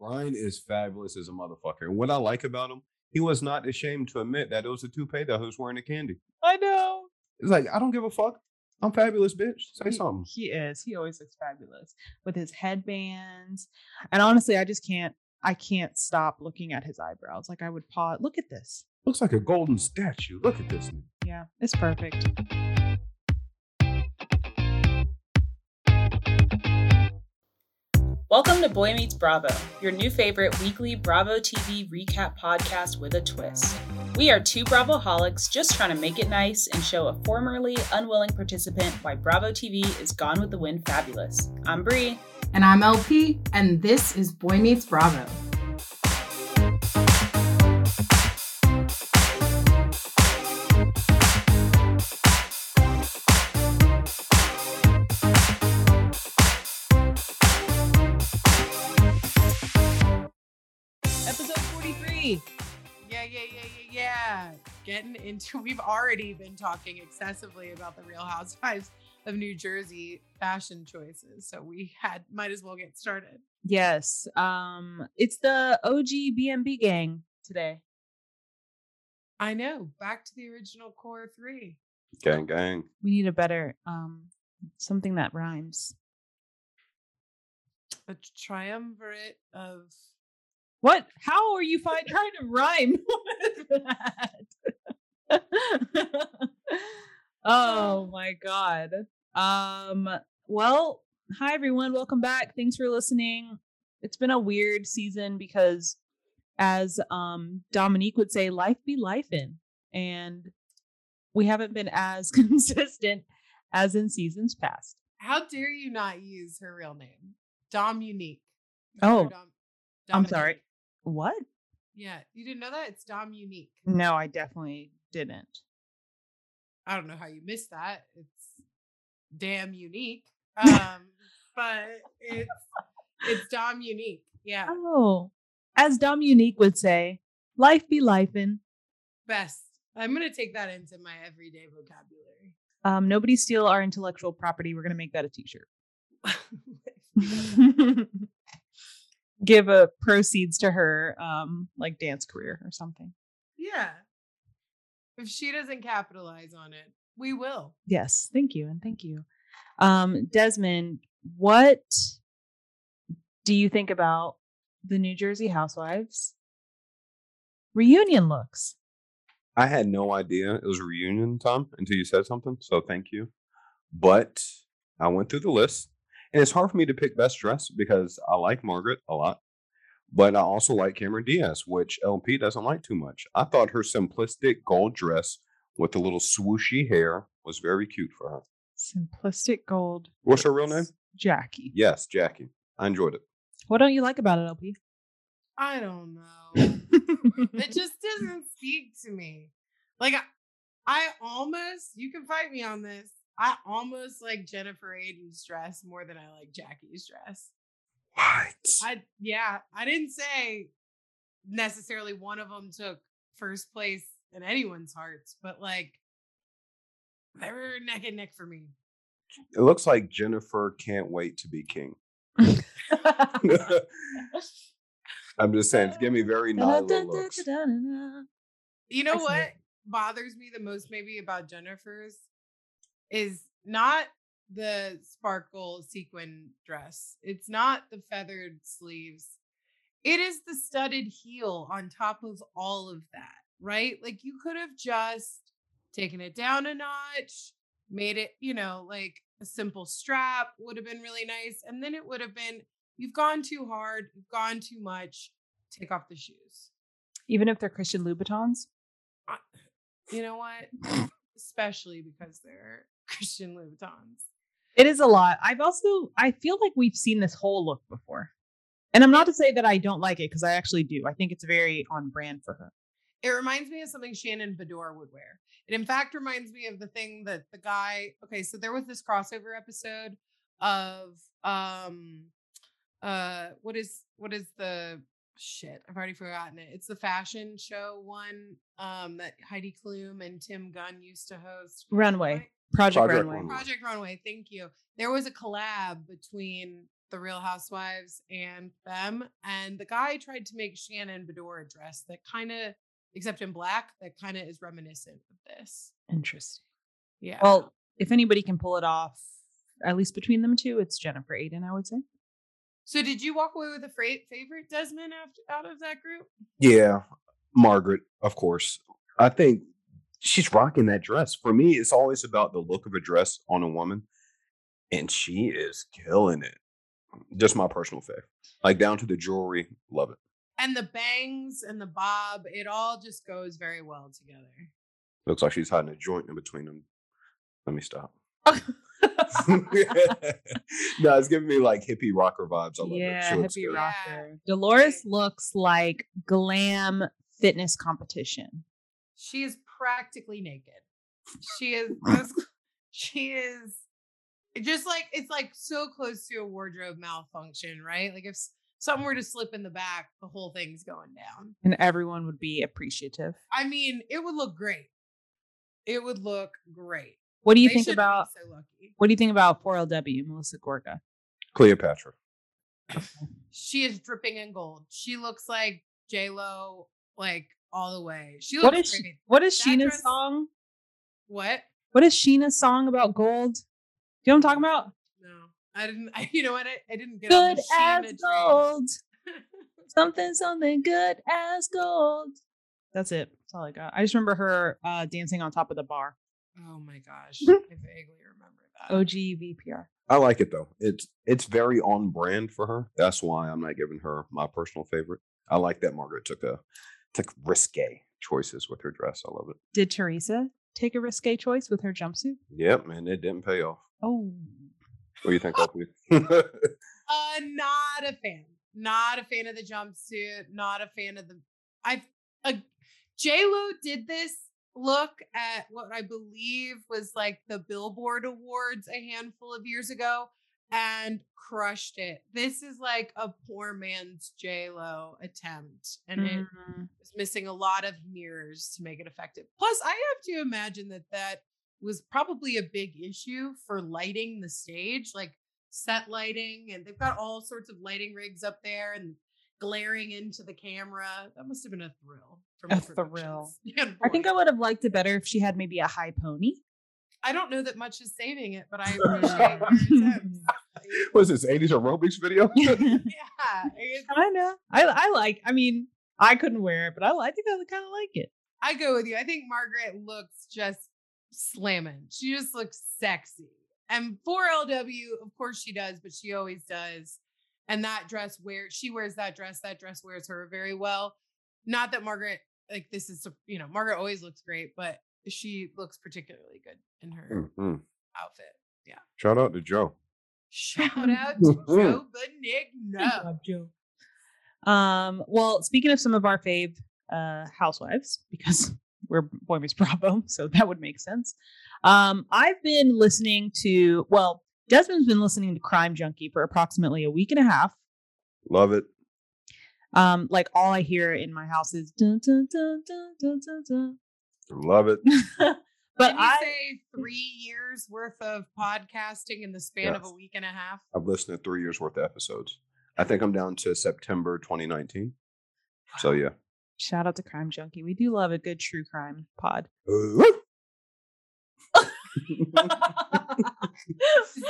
Ryan is fabulous as a motherfucker. And what I like about him, he was not ashamed to admit that it was a toupee that was wearing a candy. I know. It's like, I don't give a fuck. I'm fabulous, bitch. Say He- something. He is. He always looks fabulous with his headbands. And honestly, I just can't. I can't stop looking at his eyebrows. Like I would pause. Look at this. Looks like a golden statue. Look at this. Yeah, it's perfect. Welcome to Boy Meets Bravo, your new favorite weekly Bravo TV recap podcast with a twist. We are two Bravo holics just trying to make it nice and show a formerly unwilling participant why Bravo TV is gone with the wind fabulous. I'm Brie. And I'm LP, and this is Boy Meets Bravo. Getting into, we've already been talking excessively about the Real Housewives of New Jersey fashion choices. So we had, might as well get started. Yes. Um, it's the OG BMB gang today. I know. Back to the original core three. Gang, gang. We need a better um something that rhymes. A triumvirate of What? How are you find, trying to rhyme with that? oh my god. Um well, hi everyone, welcome back. Thanks for listening. It's been a weird season because as um Dominique would say, life be life in. And we haven't been as consistent as in seasons past. how dare you not use her real name? Dom Unique. Oh, Dom- I'm sorry. What? Yeah, you didn't know that? It's Dom Unique. No, I definitely didn't. I don't know how you missed that. It's damn unique. Um, but it's it's Dom Unique. Yeah, Oh, as Dom Unique would say, life be life in. best. I'm gonna take that into my everyday vocabulary. Um, nobody steal our intellectual property. We're gonna make that a t-shirt. Give a proceeds to her um like dance career or something. yeah. If she doesn't capitalize on it, we will. Yes, thank you and thank you. Um, Desmond, what do you think about the New Jersey Housewives reunion looks? I had no idea it was reunion time until you said something. So thank you. But I went through the list, and it's hard for me to pick best dress because I like Margaret a lot, but I also like Cameron Diaz, which LP doesn't like too much. I thought her simplistic gold dress with the little swooshy hair was very cute for her. Simplistic gold. What's her real name? Jackie. Yes, Jackie. I enjoyed it. What don't you like about it, LP? I don't know. it just doesn't speak to me. Like I, I almost you can fight me on this. I almost like Jennifer Aydin's dress more than I like Jackie's dress. What? I yeah, I didn't say necessarily one of them took first place in anyone's hearts, but like they were neck and neck for me. It looks like Jennifer can't wait to be king. I'm just saying, it's giving me very Nyla looks. You know what bothers me the most maybe about Jennifer's is not the sparkle sequin dress. It's not the feathered sleeves. It is the studded heel on top of all of that, right? Like you could have just taken it down a notch, made it, you know, like a simple strap would have been really nice. And then it would have been, you've gone too hard, you've gone too much. Take off the shoes. Even if they're Christian Louboutins? You know what? Especially because they're Christian Louboutins. It is a lot. I've also I feel like we've seen this whole look before. And I'm not to say that I don't like it because I actually do. I think it's very on brand for her. It reminds me of something Shannon Beador would wear. It in fact reminds me of the thing that the guy. Okay, so there was this crossover episode of um uh what is what is the shit? I've already forgotten it. It's the fashion show one um that Heidi Klum and Tim Gunn used to host. Runway. Right? Project, Project Runway. Runway. Project Runway. Thank you. There was a collab between The Real Housewives and them. And the guy tried to make Shannon Beador a dress that kind of, except in black, that kind of is reminiscent of this. Interesting. Yeah. Well, if anybody can pull it off, at least between them two, it's Jennifer Aydin, I would say. so did you walk away with a fra- favorite Desmond after, out of that group? Yeah, Margaret, of course. I think she's rocking that dress. For me, it's always about the look of a dress on a woman, and she is killing it. Just my personal fave. Like down to the jewelry, love it. And the bangs and the bob, it all just goes very well together. Looks like she's hiding a joint in between them. Let me stop. no, it's giving me like hippie rocker vibes. I love it. yeah, She looks hippie good. rocker. Dolores looks like glam fitness competition. She is practically naked. She is this- she is just like it's like so close to a wardrobe malfunction, right? Like if something were to slip in the back, the whole thing's going down. And everyone would be appreciative. I mean, it would look great. It would look great. What do you They think about so lucky? what do you think about 4LW, Melissa Gorga? Cleopatra. She is dripping in gold. She looks like J Lo, like all the way. She What looks is she, what is That Scheana's dress- song? What? What is Scheana's song about gold? Do you know what I'm talking about? No, I didn't. I, you know what? I, I didn't get on Good the as Sheena gold. Something, something good as gold. That's it. That's all I got. I just remember her uh, dancing on top of the bar. Oh my gosh, I vaguely remember that. OG VPR. I like it though. It's it's very on brand for her. That's why I'm not giving her my personal favorite. I like that Margaret took a took risque choices with her dress. I love it. Did Teresa take a risque choice with her jumpsuit? Yep, man, it didn't pay off. Oh, What do you think, Opie? Uh, not a fan. Not a fan of the jumpsuit. Not a fan of the. I've uh, J Lo did this look at what I believe was like the Billboard Awards a handful of years ago and crushed it. This is like a poor man's J Lo attempt, and it Mhm. was missing a lot of mirrors to make it effective. Plus, I have to imagine that that was probably a big issue for lighting the stage, like set lighting, and they've got all sorts of lighting rigs up there and glaring into the camera. That must have been a thrill. From A thrill. I think. I would have liked it better if she had maybe a high pony. I don't know that much is saving it, but I appreciate your attempts. What's this 80s aerobics video? yeah, it's- I know. I I like. I mean, I couldn't wear it, but I, I think I kind of like it. I go with you. I think Margaret looks just slamming. She just looks sexy. And for LW, of course she does, but she always does. And that dress wears she wears that dress. That dress wears her very well. Not that Margaret like this is you know Margaret always looks great, but she looks particularly good in her Mhm. outfit. Yeah. Shout out to Joe. Shout out to Joe Benigno. Joe. Um, well, speaking of some of our fave uh, housewives, because we're Boy Meets Bravo, so that would make sense. Um, I've been listening to, well, Desmond's been listening to Crime Junkie for approximately a week and a half. Love it. Um, like all I hear in my house is dun, dun, dun, Love it. but Can you I say three years worth of podcasting in the span of a week and a half? I've listened to three years worth of episodes. I think I'm down to September 2019. So yeah. shout out to Crime Junkie. We do love a good true crime pod. Is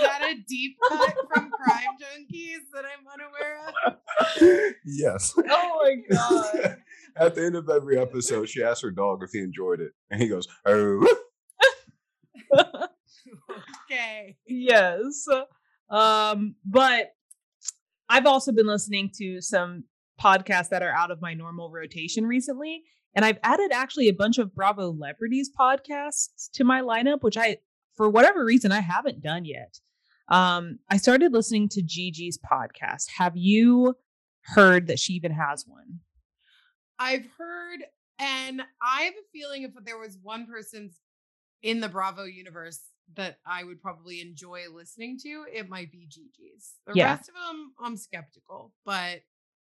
that a deep cut from Crime Junkies that I'm unaware of? yes. Oh my god. At the end of every episode, she asks her dog if he enjoyed it, and he goes, "Oh." Okay. yes. Um, but I've also been listening to some podcasts that are out of my normal rotation recently. And I've added actually a bunch of Bravo Celebrities podcasts to my lineup, which I, for whatever reason, I haven't done yet. Um, I started listening to Gigi's podcast. Have you heard that she even has one? I've heard, and I have a feeling if there was one person in the Bravo universe that I would probably enjoy listening to, it might be Gigi's. The Yeah. rest of them, I'm skeptical, but I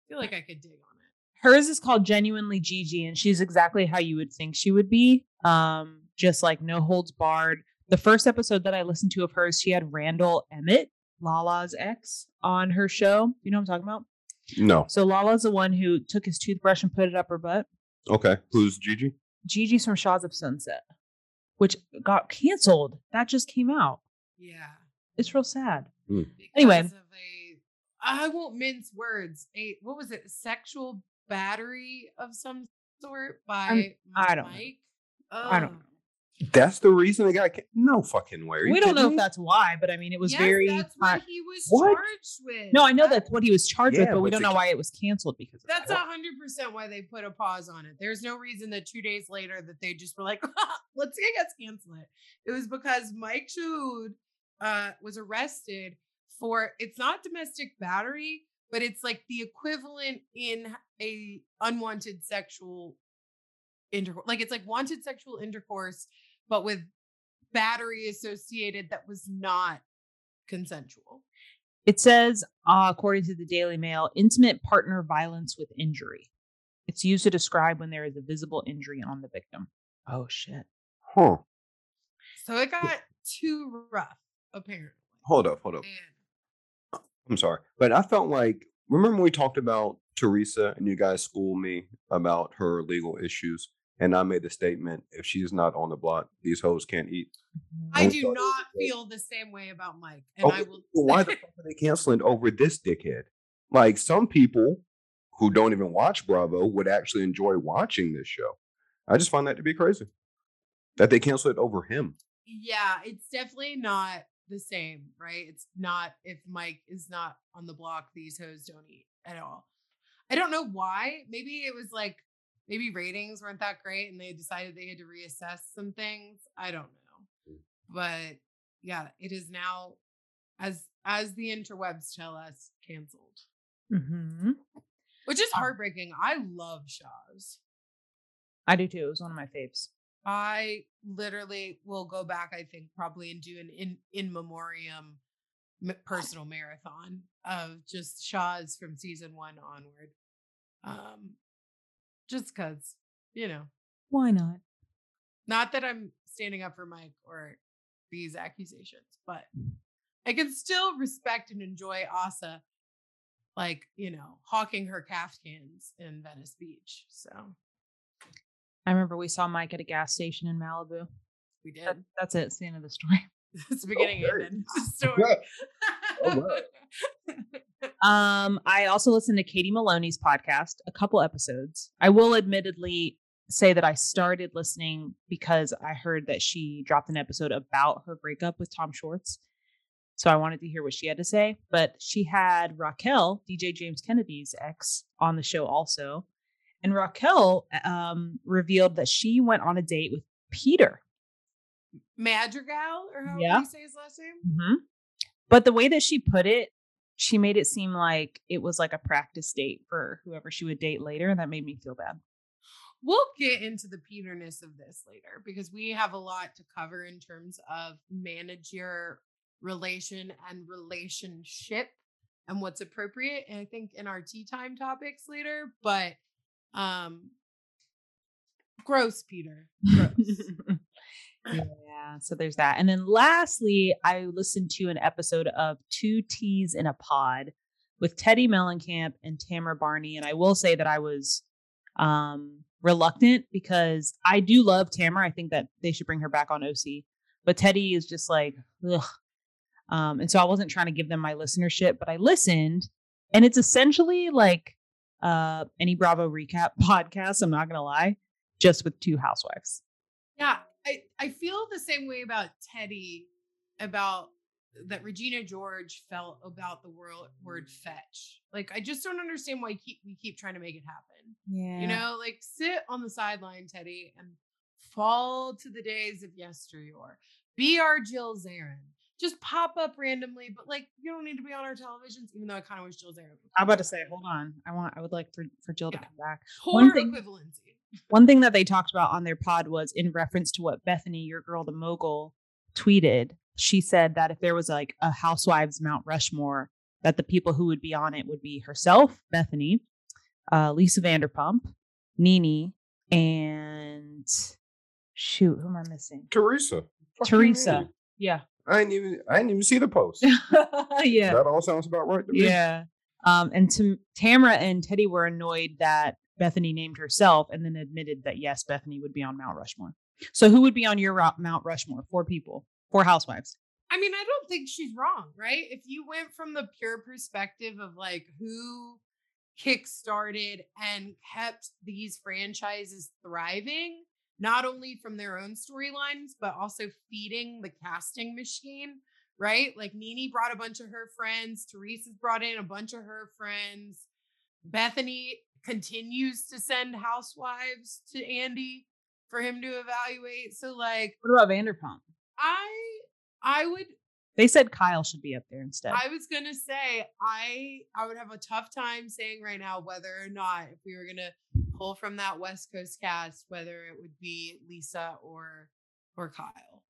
feel like I could dig on it. hers is called genuinely gigi and she's exactly how you would think she would be um just like no holds barred the first episode that i listened to of hers she had randall emmett Lala's ex on her show. You know what I'm talking about? No. So Lala's the one who took his toothbrush and put it up her butt. Okay. Who's Gigi? Gigi's from Shahs of Sunset, which got canceled. That just came out. Yeah. It's real sad. Hmm. because Anyway. of a- I won't mince words. A what was it? Sexual battery of some sort by I don't know. Mike. I don't know. That's the reason they got. No fucking way. We don't know kidding if that's why, but I mean, it was Yes, very. That's hot- what he was What? charged with. No, I know That- that's what he was charged with, but we don't the- know why it was canceled because of That's a hundred percent why they put a pause on it. There's no reason that two days later that they just were like, let's I guess cancel it. It was because Mike Shouhed uh was arrested for it's not domestic battery, but it's like the equivalent in a unwanted sexual intercourse. Like it's like wanted sexual intercourse, but with battery associated that was not consensual. It says, uh, according to the Daily Mail, intimate partner violence with injury. It's used to describe when there is a visible injury on the victim. Oh shit. Huh. So it got too rough, apparently. Hold up. Hold up. And I'm sorry, but I felt like remember when we talked about Teresa and you guys schooled me about her legal issues, and I made the statement: if she's not on the block, these hoes can't eat. Mm-hmm. I Oh, do sorry. not feel the same way about Mike. And I will well, why the fuck are they canceling over this dickhead? Like some people who don't even watch Bravo would actually enjoy watching this show. I just find that to be crazy that they canceled it over him. yeah, it's definitely not the same, right? It's not if Mike is not on the block, these hoes don't eat at all. I don't know why. Maybe it was like maybe ratings weren't that great and they decided they had to reassess some things. I don't know. But yeah, it is now as as the interwebs tell us canceled. Mm-hmm. Which is heartbreaking. I love Shahs. I do too. It was one of my faves. I literally will go back, I think, probably and do an in in memoriam personal marathon of just Shahs from season one onward. Um, just because, you know, Why not? not that I'm standing up for Mike or these accusations, but mm. I can still respect and enjoy Asa, like, you know, hawking her calf cans in Venice Beach. So I remember we saw Mike at a gas station in Malibu. we did. That, that's it. It's the end of the story. it's the oh, beginning Okay. and end of the oh, story. Alright. Um, I also listened to Katie Maloney's podcast, a couple episodes. I will admittedly say that I started listening because I heard that she dropped an episode about her breakup with Tom Schwartz. So I wanted to hear what she had to say. But she had Raquel, DJ James Kennedy's ex, on the show also. And Raquel um, revealed that she went on a date with Peter. Madrigal, or how Yeah. you say his last name? hmm But the way that she put it, she made it seem like it was like a practice date for whoever she would date later. And that made me feel bad. We'll get into the Peterness of this later because we have a lot to cover in terms of manager relation and relationship and what's appropriate. And I think in our tea time topics later, but um gross, Peter. Gross. Yeah. So there's that. And then lastly, I listened to an episode of Two Teas in a Pod with Teddi Mellencamp and Tamara Barney. And I will say that I was um reluctant because I do love Tamara. I think that they should bring her back on OC. But Teddi is just like, ugh. Um, and so I wasn't trying to give them my listenership, but I listened, and it's essentially like uh any Bravo recap podcast, I'm not gonna lie, just with two housewives. Yeah, I, I feel the same way about Teddi, about uh, that Regina George felt about the word word fetch. Like I just don't understand why keep we keep trying to make it happen. Yeah. You know, like sit on the sideline, Teddi, and fall to the days of yesteryear. Be our Jill Zarin. Just pop up randomly, but like you don't need to be on our televisions, even though I kind of wish Jill Zarin. I'm about to say, hold on. I want I would like for, for Jill to come back. poor one thing- equivalency. One thing that they talked about on their pod was in reference to what Bethany, your girl, the mogul, tweeted. She said that if there was like a Housewives Mount Rushmore, that the people who would be on it would be herself, Bethany, uh, Lisa Vanderpump, Nene, and shoot, who am I missing? Teresa. Teresa. mean? Yeah, I didn't even I didn't even see the post. yeah. That all sounds about right to me. Yeah. Um, and Tam- Tamara and Teddi were annoyed that Bethany named herself and then admitted that yes, Bethany would be on Mount Rushmore. So who would be on your Mount Rushmore? Four people, four housewives. I mean, I don't think she's wrong, right? If you went from the pure perspective of like who kickstarted and kept these franchises thriving, not only from their own storylines, but also feeding the casting machine, right? Like Nene brought a bunch of her friends, Teresa's brought in a bunch of her friends, Bethany continues to send housewives to Andy for him to evaluate. So, like, What about Vanderpump? I I would They said Kyle should be up there instead. I was gonna say I I would have a tough time saying right now whether or not if we were gonna pull from that West Coast cast whether it would be Lisa or or Kyle.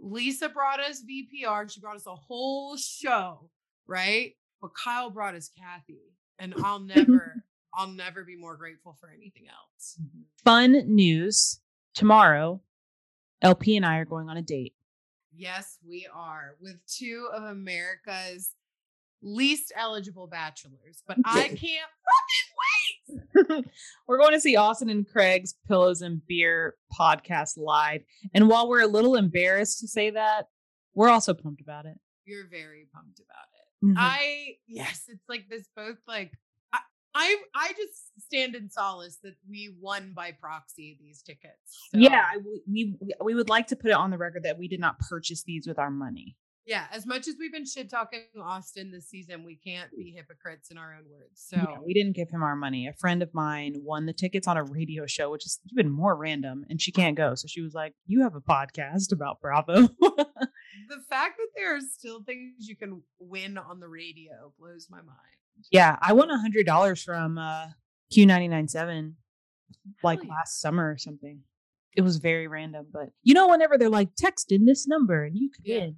Lisa brought us VPR. She brought us a whole show, right? But Kyle brought us Kathy, and I'll never I'll never be more grateful for anything else. Fun news tomorrow. LP and I are going on a date. Yes, we are with two of America's least eligible bachelors, but I can't wait. we're going to see Austin and Craig's Pillows and Beer podcast live. And while we're a little embarrassed to say that, we're also pumped about it. You're very pumped about it. Mhm. I yes, it's like this both like I I I just stand in solace that we won by proxy these tickets. Yeah, So, I w- we we would like to put it on the record that we did not purchase these with our money. yeah. As much as we've been shit talking Austin this season, we can't be hypocrites in our own words. So Yeah, we didn't give him our money. A friend of mine won the tickets on a radio show, which is even more random, and she can't go. So she was like, "You have a podcast about Bravo." the fact that there are still things you can win on the radio blows my mind. Yeah, I won a hundred dollars from uh, Q ninety nine seven, like Hell yeah. last summer or something. It was very random, but you know, whenever they're like, "Text in this number and you could Yeah. win,"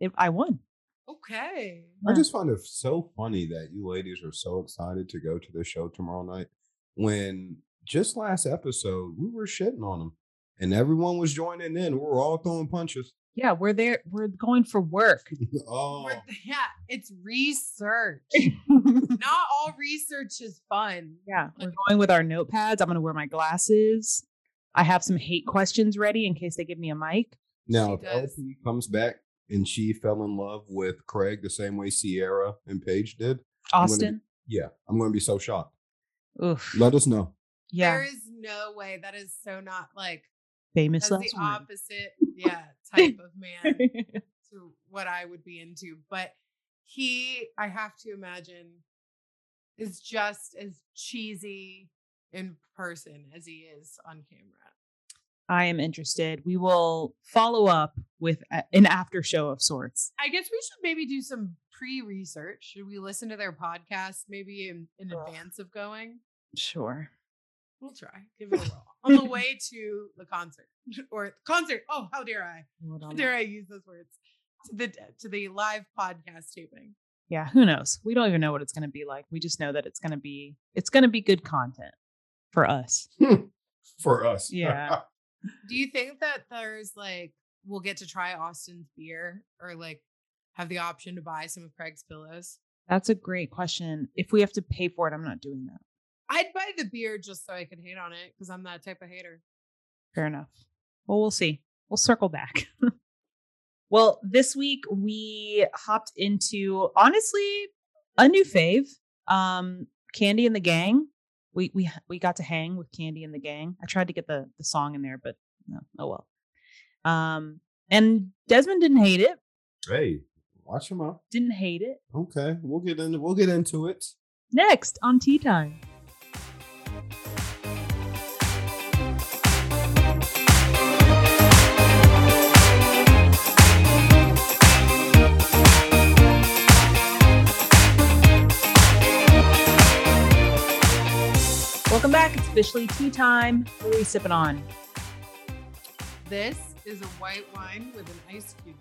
it, I won. Okay. I just find it so funny that you ladies are so excited to go to the show tomorrow night when just last episode we were shitting on them and everyone was joining in. We were all throwing punches. Yeah, we're there. We're going for work. oh, We're- yeah, it's research. Not all research is fun. Yeah, we're going with our notepads. I'm going to wear my glasses. I have some hate questions ready in case they give me a mic. now She if. LP comes back and she fell in love with Craig the same way Ciara and Paige did, I'm gonna Austin. yeah, I'm going to be so shocked. Oof. Let us know. Yeah. There is no way that is so not like famous that's the last opposite, yeah, type of man to what I would be into. But he, I have to imagine, is just as cheesy in person as he is on camera. I am interested. We will follow up with a- an after show of sorts. I guess we should maybe do some pre-research. Should we listen to their podcast maybe in, in advance of going? Sure. We'll try. Give it a whirl. On the way to the concert or concert. Oh, how dare I? Hold How dare I use those words? To the to the live podcast taping. Yeah, who knows? We don't even know what it's going to be like. We just know that it's going to be it's going to be good content for us. For us. Yeah. Do you think that there's like we'll get to try Austin's beer or like have the option to buy some of Craig's pillows? That's a great question. If we have to pay for it, I'm not doing that. I'd buy the beer just so I could hate on it because I'm that type of hater. Fair enough. Well, we'll see. We'll circle back. well, this week we hopped into honestly a new fave. Um, Kandi and the Gang. We we we got to hang with Kandi and the Gang. I tried to get the the song in there, but no, oh well. Um, and Desmond didn't hate it. Hey, watch him out. Didn't hate it. Okay, we'll get into we'll get into it. Next on Tea Time. Welcome back. It's officially tea time. What are we sipping on? This is a white wine with an ice cube.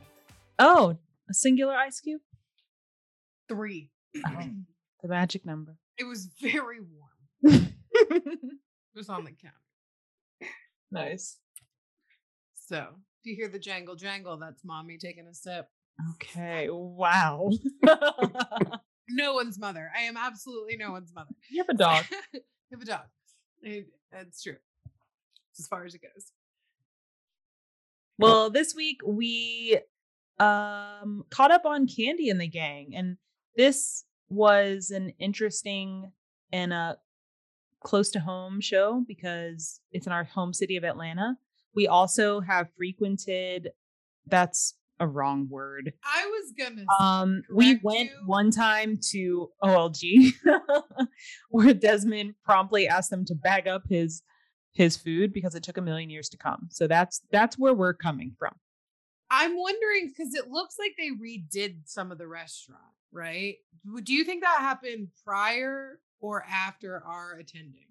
Oh, a singular ice cube? Three. Oh. The magic number. It was very warm. It was on the counter. nice. So, do you hear the jangle jangle, that's mommy taking a sip. Okay. Wow. No one's mother. I am absolutely no one's mother. you have a dog. Have a dog. That's true. As far as it goes. Well, this week we um caught up on Kandi and the Gang, and this was an interesting and a close to home show because it's in our home city of Atlanta. We also have frequented that's a wrong word. I was gonna Um, we went you. one time to OLG where Desmond promptly asked them to bag up his his food because it took a million years to come. So that's that's where we're coming from. I'm wondering because it looks like they redid some of the restaurant, right? Do you think that happened prior or after our attending?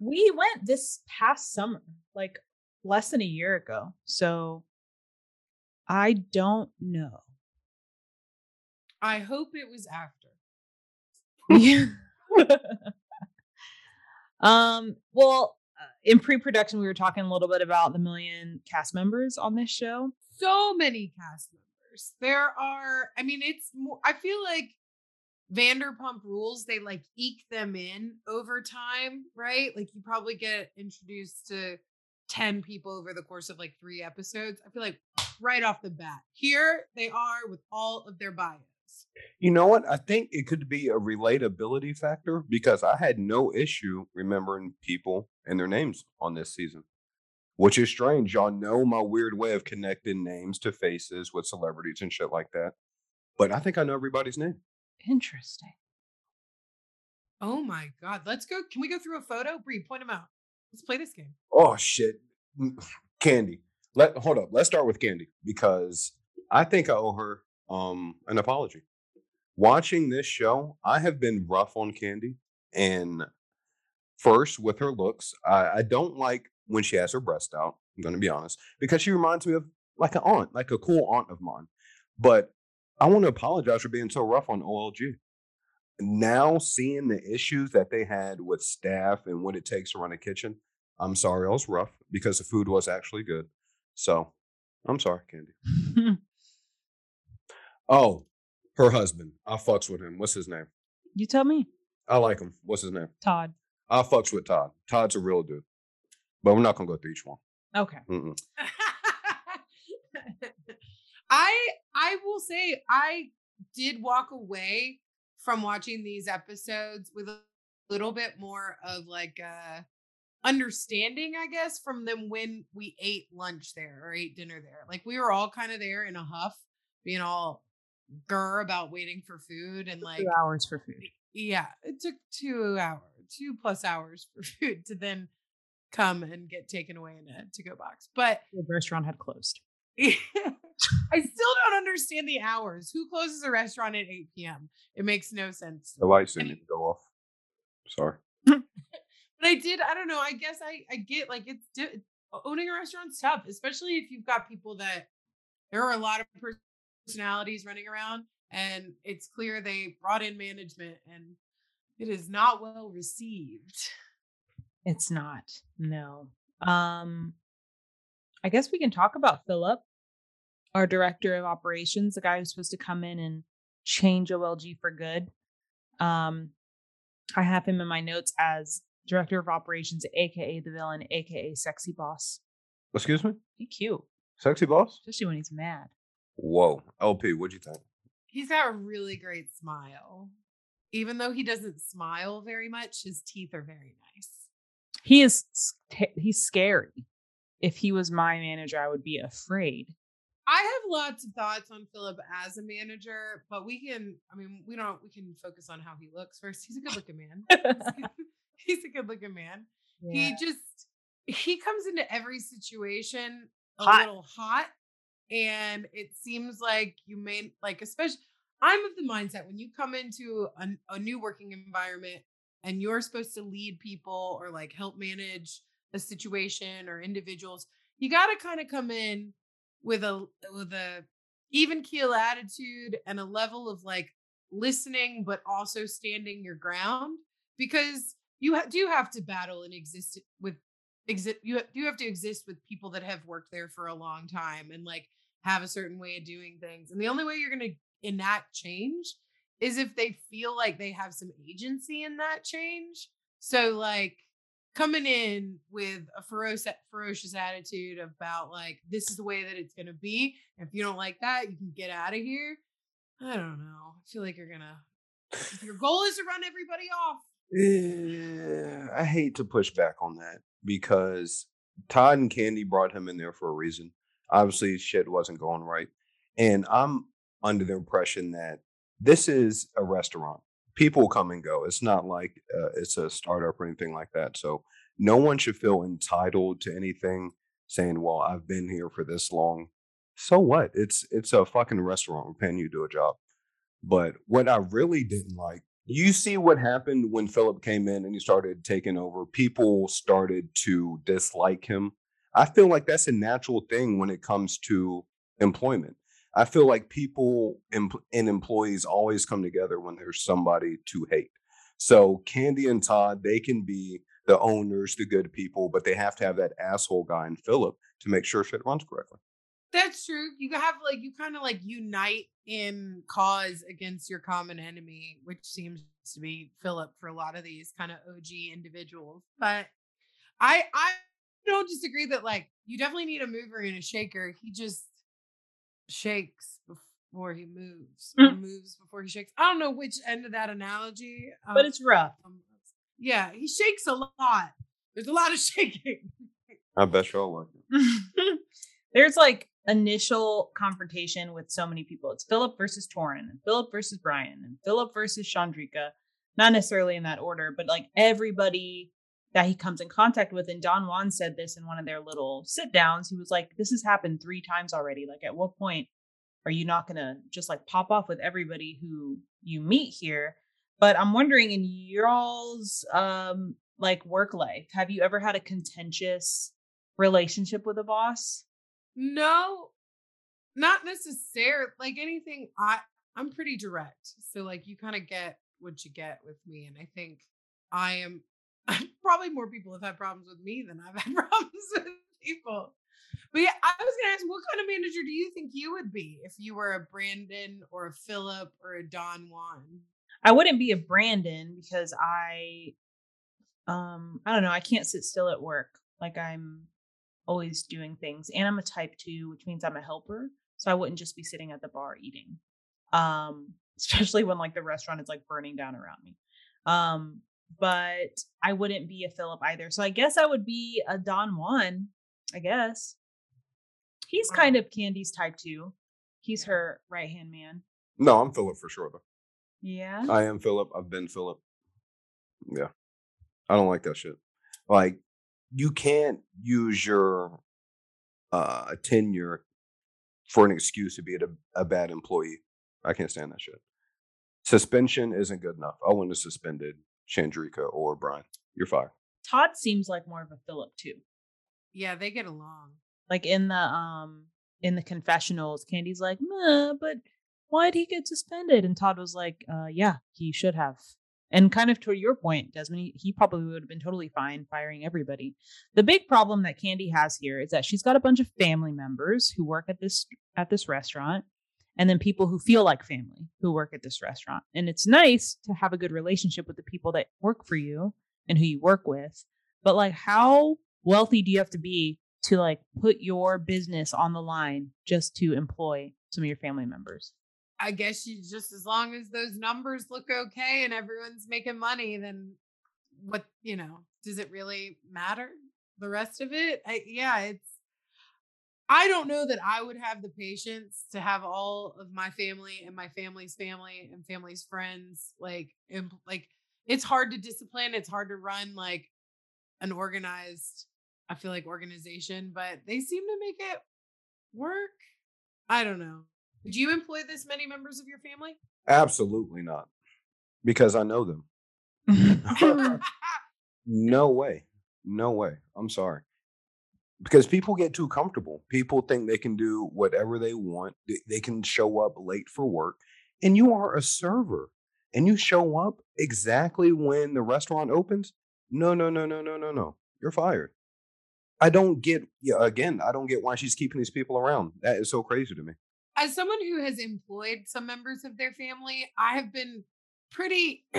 We went this past summer, like less than a year ago. So I don't know. I hope it was after. Yeah. um, well, uh, in pre-production, we were talking a little bit about the million cast members on this show. So many cast members. There are, I mean, it's more, I feel like Vanderpump rules, they like eke them in over time, right? Like you probably get introduced to 10 people over the course of like three episodes. I feel like right off the bat, here they are with all of their bios. You know what? I think it could be a relatability factor because I had no issue remembering people and their names on this season, which is strange. Y'all know my weird way of connecting names to faces with celebrities and shit like that. But I think I know everybody's name. Interesting. Oh my God. Let's go. Can we go through a photo? Brie, point them out. Let's play this game. Oh shit, Kandi. Let hold up. Let's start with Kandi because I think I owe her um an apology. Watching this show, I have been rough on Kandi, and first with her looks, I, I don't like when she has her breast out. I'm going to be honest because she reminds me of like an aunt, like a cool aunt of mine. But I want to apologize for being so rough on OLG. Now seeing the issues that they had with staff and what it takes to run a kitchen, I'm sorry I was rough because the food was actually good. So I'm sorry, Kandi. Oh, her husband. I fucks with him. What's his name? you tell me, I like him. What's his name? Todd. I fucks with Todd. Todd's a real dude. But we're not gonna go through each one. Okay. I I will say I did walk away from watching these episodes with a little bit more of like uh understanding, I guess, from them when we ate lunch there or ate dinner there. Like we were all kind of there in a huff, being all grr about waiting for food and like Two hours for food. yeah, it took two hours, two plus hours for food to then come and get taken away in a to go box. But The restaurant had closed. I still don't understand the hours. Who closes a restaurant at 8 p.m.? It makes no sense. The lights didn't even go off. Sorry. But I did, I don't know. I guess I, I get like it's di- owning a restaurant's tough, especially if you've got people that there are a lot of personalities running around and it's clear they brought in management and it is not well received. It's not. No. Um I guess we can talk about Philip, our director of operations, the guy who's supposed to come in and change OLG for good. Um I have him in my notes as director of operations, aka the villain, aka sexy boss. Excuse me? He cute, Sexy boss? especially when he's mad. Whoa. LP, what'd you think? He's got a really great smile. Even though he doesn't smile very much, his teeth are very nice. He is he's scary. If he was my manager, I would be afraid. I have lots of thoughts on Philip as a manager, but we can, I mean, we don't, we can focus on how he looks first. He's a good looking man. He's a good looking man. Yeah. He just, he comes into every situation a Hot. little hot. And it seems like you may, like, especially, I'm of the mindset when you come into a, a new working environment and you're supposed to lead people or like help manage a situation or individuals, you got to kind of come in with a with a even keel attitude and a level of like listening but also standing your ground because you ha- do have to battle and exist with exist you you have to exist with people that have worked there for a long time and like have a certain way of doing things. And the only way you're going to enact change is if they feel like they have some agency in that change. So like coming in with a ferocious ferocious attitude about like this is the way that it's going to be. If you don't like that, you can get out of here. I don't know. I feel like you're going to if your goal is to run everybody off. Yeah, I hate to push back on that because Todd and Kandi brought him in there for a reason. Obviously, shit wasn't going right. And I'm under the impression that this is a restaurant. People come and go. It's not like uh, it's a startup or anything like that. So no one should feel entitled to anything saying, well, I've been here for this long. So what? It's it's a fucking restaurant. We're paying you to do a job. But what I really didn't like, you see what happened when Philip came in and he started taking over. People started to dislike him I feel like that's a natural thing when it comes to employment. I feel like people and employees always come together when there's somebody to hate. So Kandi and Todd, they can be the owners, the good people, but they have to have that asshole guy in Philip to make sure shit runs correctly. That's true. You have like you kind of like unite in cause against your common enemy, which seems to be Philip for a lot of these kind of OG individuals. But I I don't disagree that like you definitely need a mover and a shaker. He just shakes before he moves, or mm. moves before he shakes. I don't know which end of that analogy, um, but it's rough. Um, yeah, he shakes a lot. There's a lot of shaking. I bet you all like it. There's like initial confrontation with so many people. It's Philip versus Torin, and Philip versus Brian, and Philip versus Chandrika. Not necessarily in that order, but like everybody that he comes in contact with. And Don Juan said this in one of their little sit downs. He was like, This has happened three times already. Like, at what point are you not going to just like pop off with everybody who you meet here? But I'm wondering in y'all's um like work life, have you ever had a contentious relationship with a boss? No, not necessarily. Like anything, I I'm pretty direct. So like you kind of get what you get with me, and I think I am probably more people have had problems with me than I've had problems with people. But yeah, I was gonna ask, what kind of manager do you think you would be if you were a Brandon or a Philip or a Don Juan? I wouldn't be a Brandon because I, um, I don't know, I can't sit still at work. Like I'm always doing things, and I'm a type two, which means I'm a helper. So I wouldn't just be sitting at the bar eating, um, especially when like the restaurant is like burning down around me. Um, but I wouldn't be a Philip either. So I guess I would be a Don Juan, I guess. He's kind of Kandi's type too. He's her right hand man. No, I'm Philip for sure though. Yeah. I am Philip. I've been Philip. Yeah. I don't like that shit. Like you can't use your uh tenure for an excuse to be a, a bad employee. I can't stand that shit. Suspension isn't good enough. I wouldn't have suspended Chandrika or Brian. You're fired. Todd seems like more of a Philip too. Yeah, they get along. Like in the um in the confessionals, Kandi's like, Meh, but why'd he get suspended? And Todd was like, uh yeah, he should have. And kind of to your point, Desmond, he, probably would have been totally fine firing everybody. The big problem that Kandi has here is that she's got a bunch of family members who work at this at this restaurant and then people who feel like family who work at this restaurant. And it's nice to have a good relationship with the people that work for you and who you work with. But like how wealthy do you have to be to like put your business on the line just to employ some of your family members? I guess you just as long as those numbers look okay and everyone's making money, then what you know, does it really matter? The rest of it? I, yeah, it's I don't know that I would have the patience to have all of my family and my family's family and family's friends like imp- like it's hard to discipline, it's hard to run like an organized I feel like organization, but they seem to make it work. I don't know. Would you employ this many members of your family? Absolutely not. Because I know them. no way. No way. I'm sorry because people get too comfortable. People think they can do whatever they want. They, can show up late for work, and you are a server, and you show up exactly when the restaurant opens. No, no, no, no, no, no, no. You're fired. I don't get. Yeah, again, I don't get why she's keeping these people around. That is so crazy to me. As someone who has employed some members of their family, I have been pretty.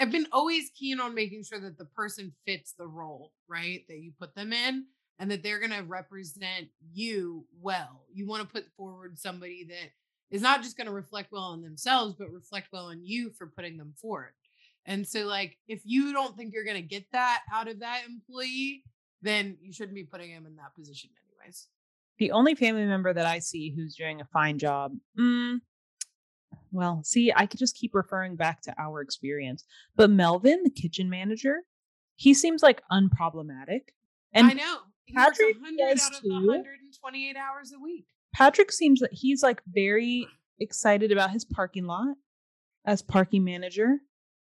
I've been always keen on making sure that the person fits the role, right? That you put them in and that they're going to represent you well. You want to put forward somebody that is not just going to reflect well on themselves, but reflect well on you for putting them forward. And so, like, if you don't think you're going to get that out of that employee, then you shouldn't be putting him in that position, anyways. The only family member that I see who's doing a fine job. Mm, well, see, I could just keep referring back to our experience. But Melvin, the kitchen manager, he seems like unproblematic. And I know. He Patrick works 100 does out of too. 128 hours a week. Patrick seems that he's like very excited about his parking lot as parking manager.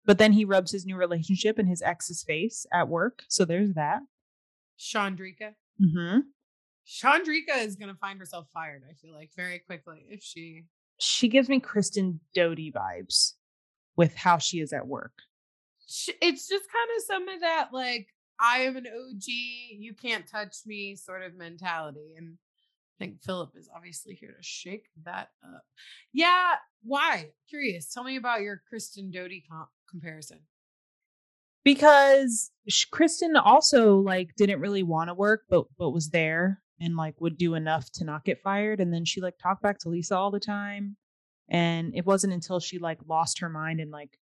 But then he rubs his new relationship in his ex's face at work. So there's that. Chandrika. Mm-hmm. Chandrika is going to find herself fired, I feel like, very quickly if she. She gives me Kristen Doute vibes with how she is at work. It's just kind of some of that, like, I am an OG, you can't touch me sort of mentality. And I think Philip is obviously here to shake that up. Yeah. Why? Curious. Tell me about your Kristen Doute comp- comparison. because Kristen also like didn't really want to work, but but was there and like would do enough to not get fired. And then she like talked back to Lisa all the time, and it wasn't until she like lost her mind and like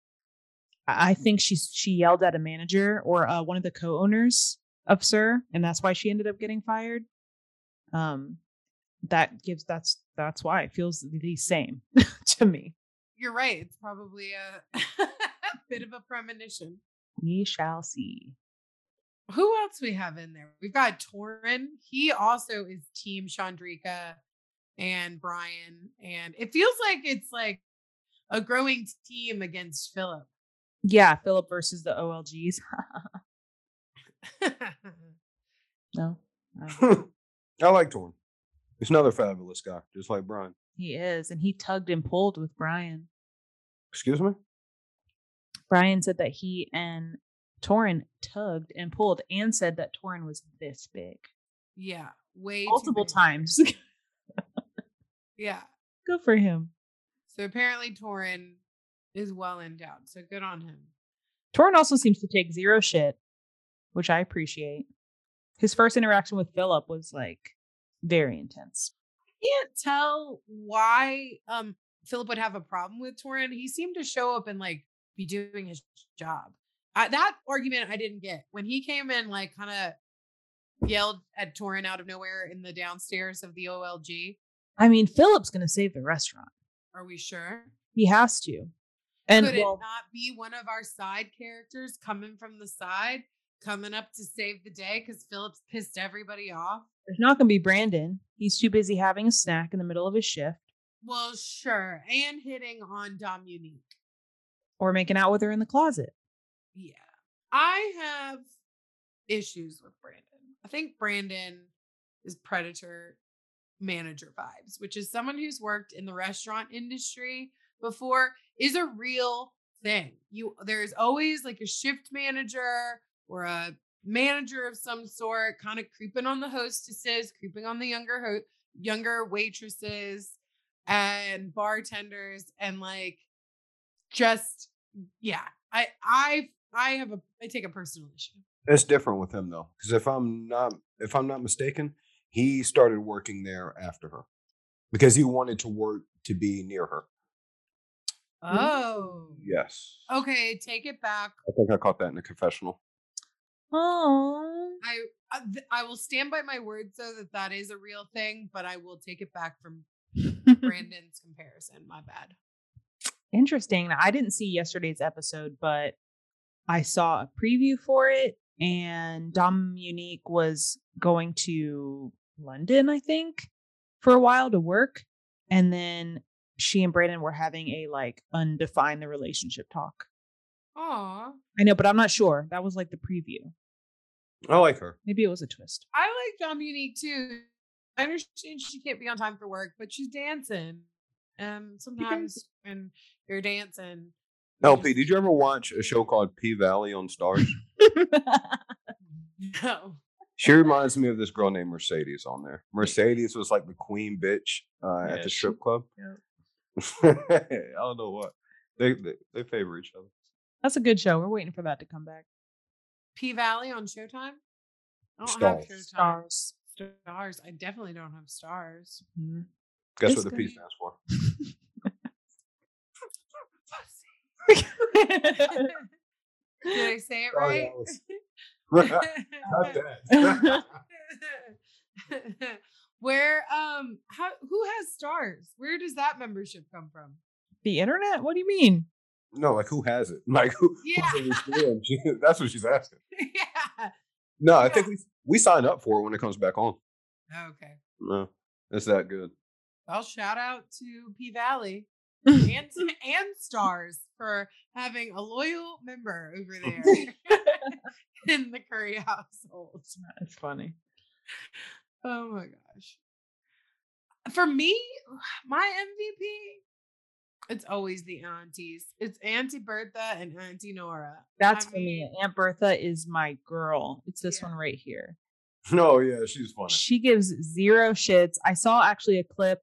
I think she's she yelled at a manager or uh, one of the co-owners of SUR, and that's why she ended up getting fired. Um, that gives that's that's why it feels the same to me. You're right. It's probably a bit of a premonition. We shall see. Who else we have in there? We've got Torin. He also is Team Chandrika and Brian. And it feels like it's like a growing team against Philip. Yeah, Philip versus the OLGs. no, I- I like Torin. He's another fabulous guy, just like Brian. he is, and he tugged and pulled with Brian. Excuse me. Brian said that he and Torin tugged and pulled, and said that Torin was this big yeah. Way multiple times. Yeah. Good for him. So apparently Torin is well endowed. So good on him. Torin also seems to take zero shit, which I appreciate. His first interaction with Philip was like very intense. can't tell why um Philip would have a problem with Torin. He seemed to show up and like be doing his job. I, that argument I didn't get when he came in, like kind of yelled at Torin out of nowhere in the downstairs of the OLG. I mean, Philip's gonna save the restaurant. Are we sure? He has to. And Could well, it not be one of our side characters coming from the side, coming up to save the day because Philip's pissed everybody off? there's not gonna be Brandon. He's too busy having a snack in the middle of his shift Well, sure. And hitting on Dominique. or making out with her in the closet. Yeah. I have issues with Brandon. I think Brandon is predator manager vibes, which is someone who's worked in the restaurant industry before is a real thing. You there's always like a shift manager or a manager of some sort kind of creeping on the hostesses, creeping on the younger ho- younger waitresses and bartenders and like just yeah. I I I have a I take a personal issue. It's different with him though, because if I'm not if I'm not mistaken, he started working there after her because he wanted to work to be near her. Oh. Yes. Okay, take it back. I think I caught that in the confessional. Oh, I I, th- I will stand by my words though that that is a real thing, but I will take it back from Brandon's comparison. My bad. interesting. I didn't see yesterday's episode, but I saw a preview for it, and Dominique was going to London, I think, for a while to work, and then she and Brandon were having a like undefine the relationship talk. Aw. I know, but I'm not sure. That was like the preview. I like her. Maybe it was a twist. I like Dominique too. I understand she can't be on time for work, but she's dancing. Um, sometimes when you're dancing, you LP, just- did you ever watch a show called P Valley on Starz? no. She reminds me of this girl named Mercedes on there. Mercedes was like the queen bitch uh, Yeah, at the strip club. yeah. I don't know what they, they they favor each other. That's a good show. We're waiting for that to come back. P Valley on Showtime. I don't Starz. have Showtime. Starz. Starz. I definitely don't have Starz. Mhm. Guess It's what the P stands for? Did I say it Oh, right? Cut that. Where um how who has Starz? Where does that membership come from? the internet? What do you mean? no, like who has it? Like who? Yeah. in this room? She- That's what she's asking. yeah. No, I Yeah. think we we sign up for it when it comes back on. Okay. No, it's that good. Well, shout out to P Valley and and Starz for having a loyal member over there in the Curry household. That's funny. Oh my gosh. For me, my MVP, it's always the aunties. It's Auntie Bertha and Auntie Nora. That's I for me. Aunt Bertha is my girl. It's this Yeah. one right here. No, yeah, she's funny. She gives zero shits. I saw actually a clip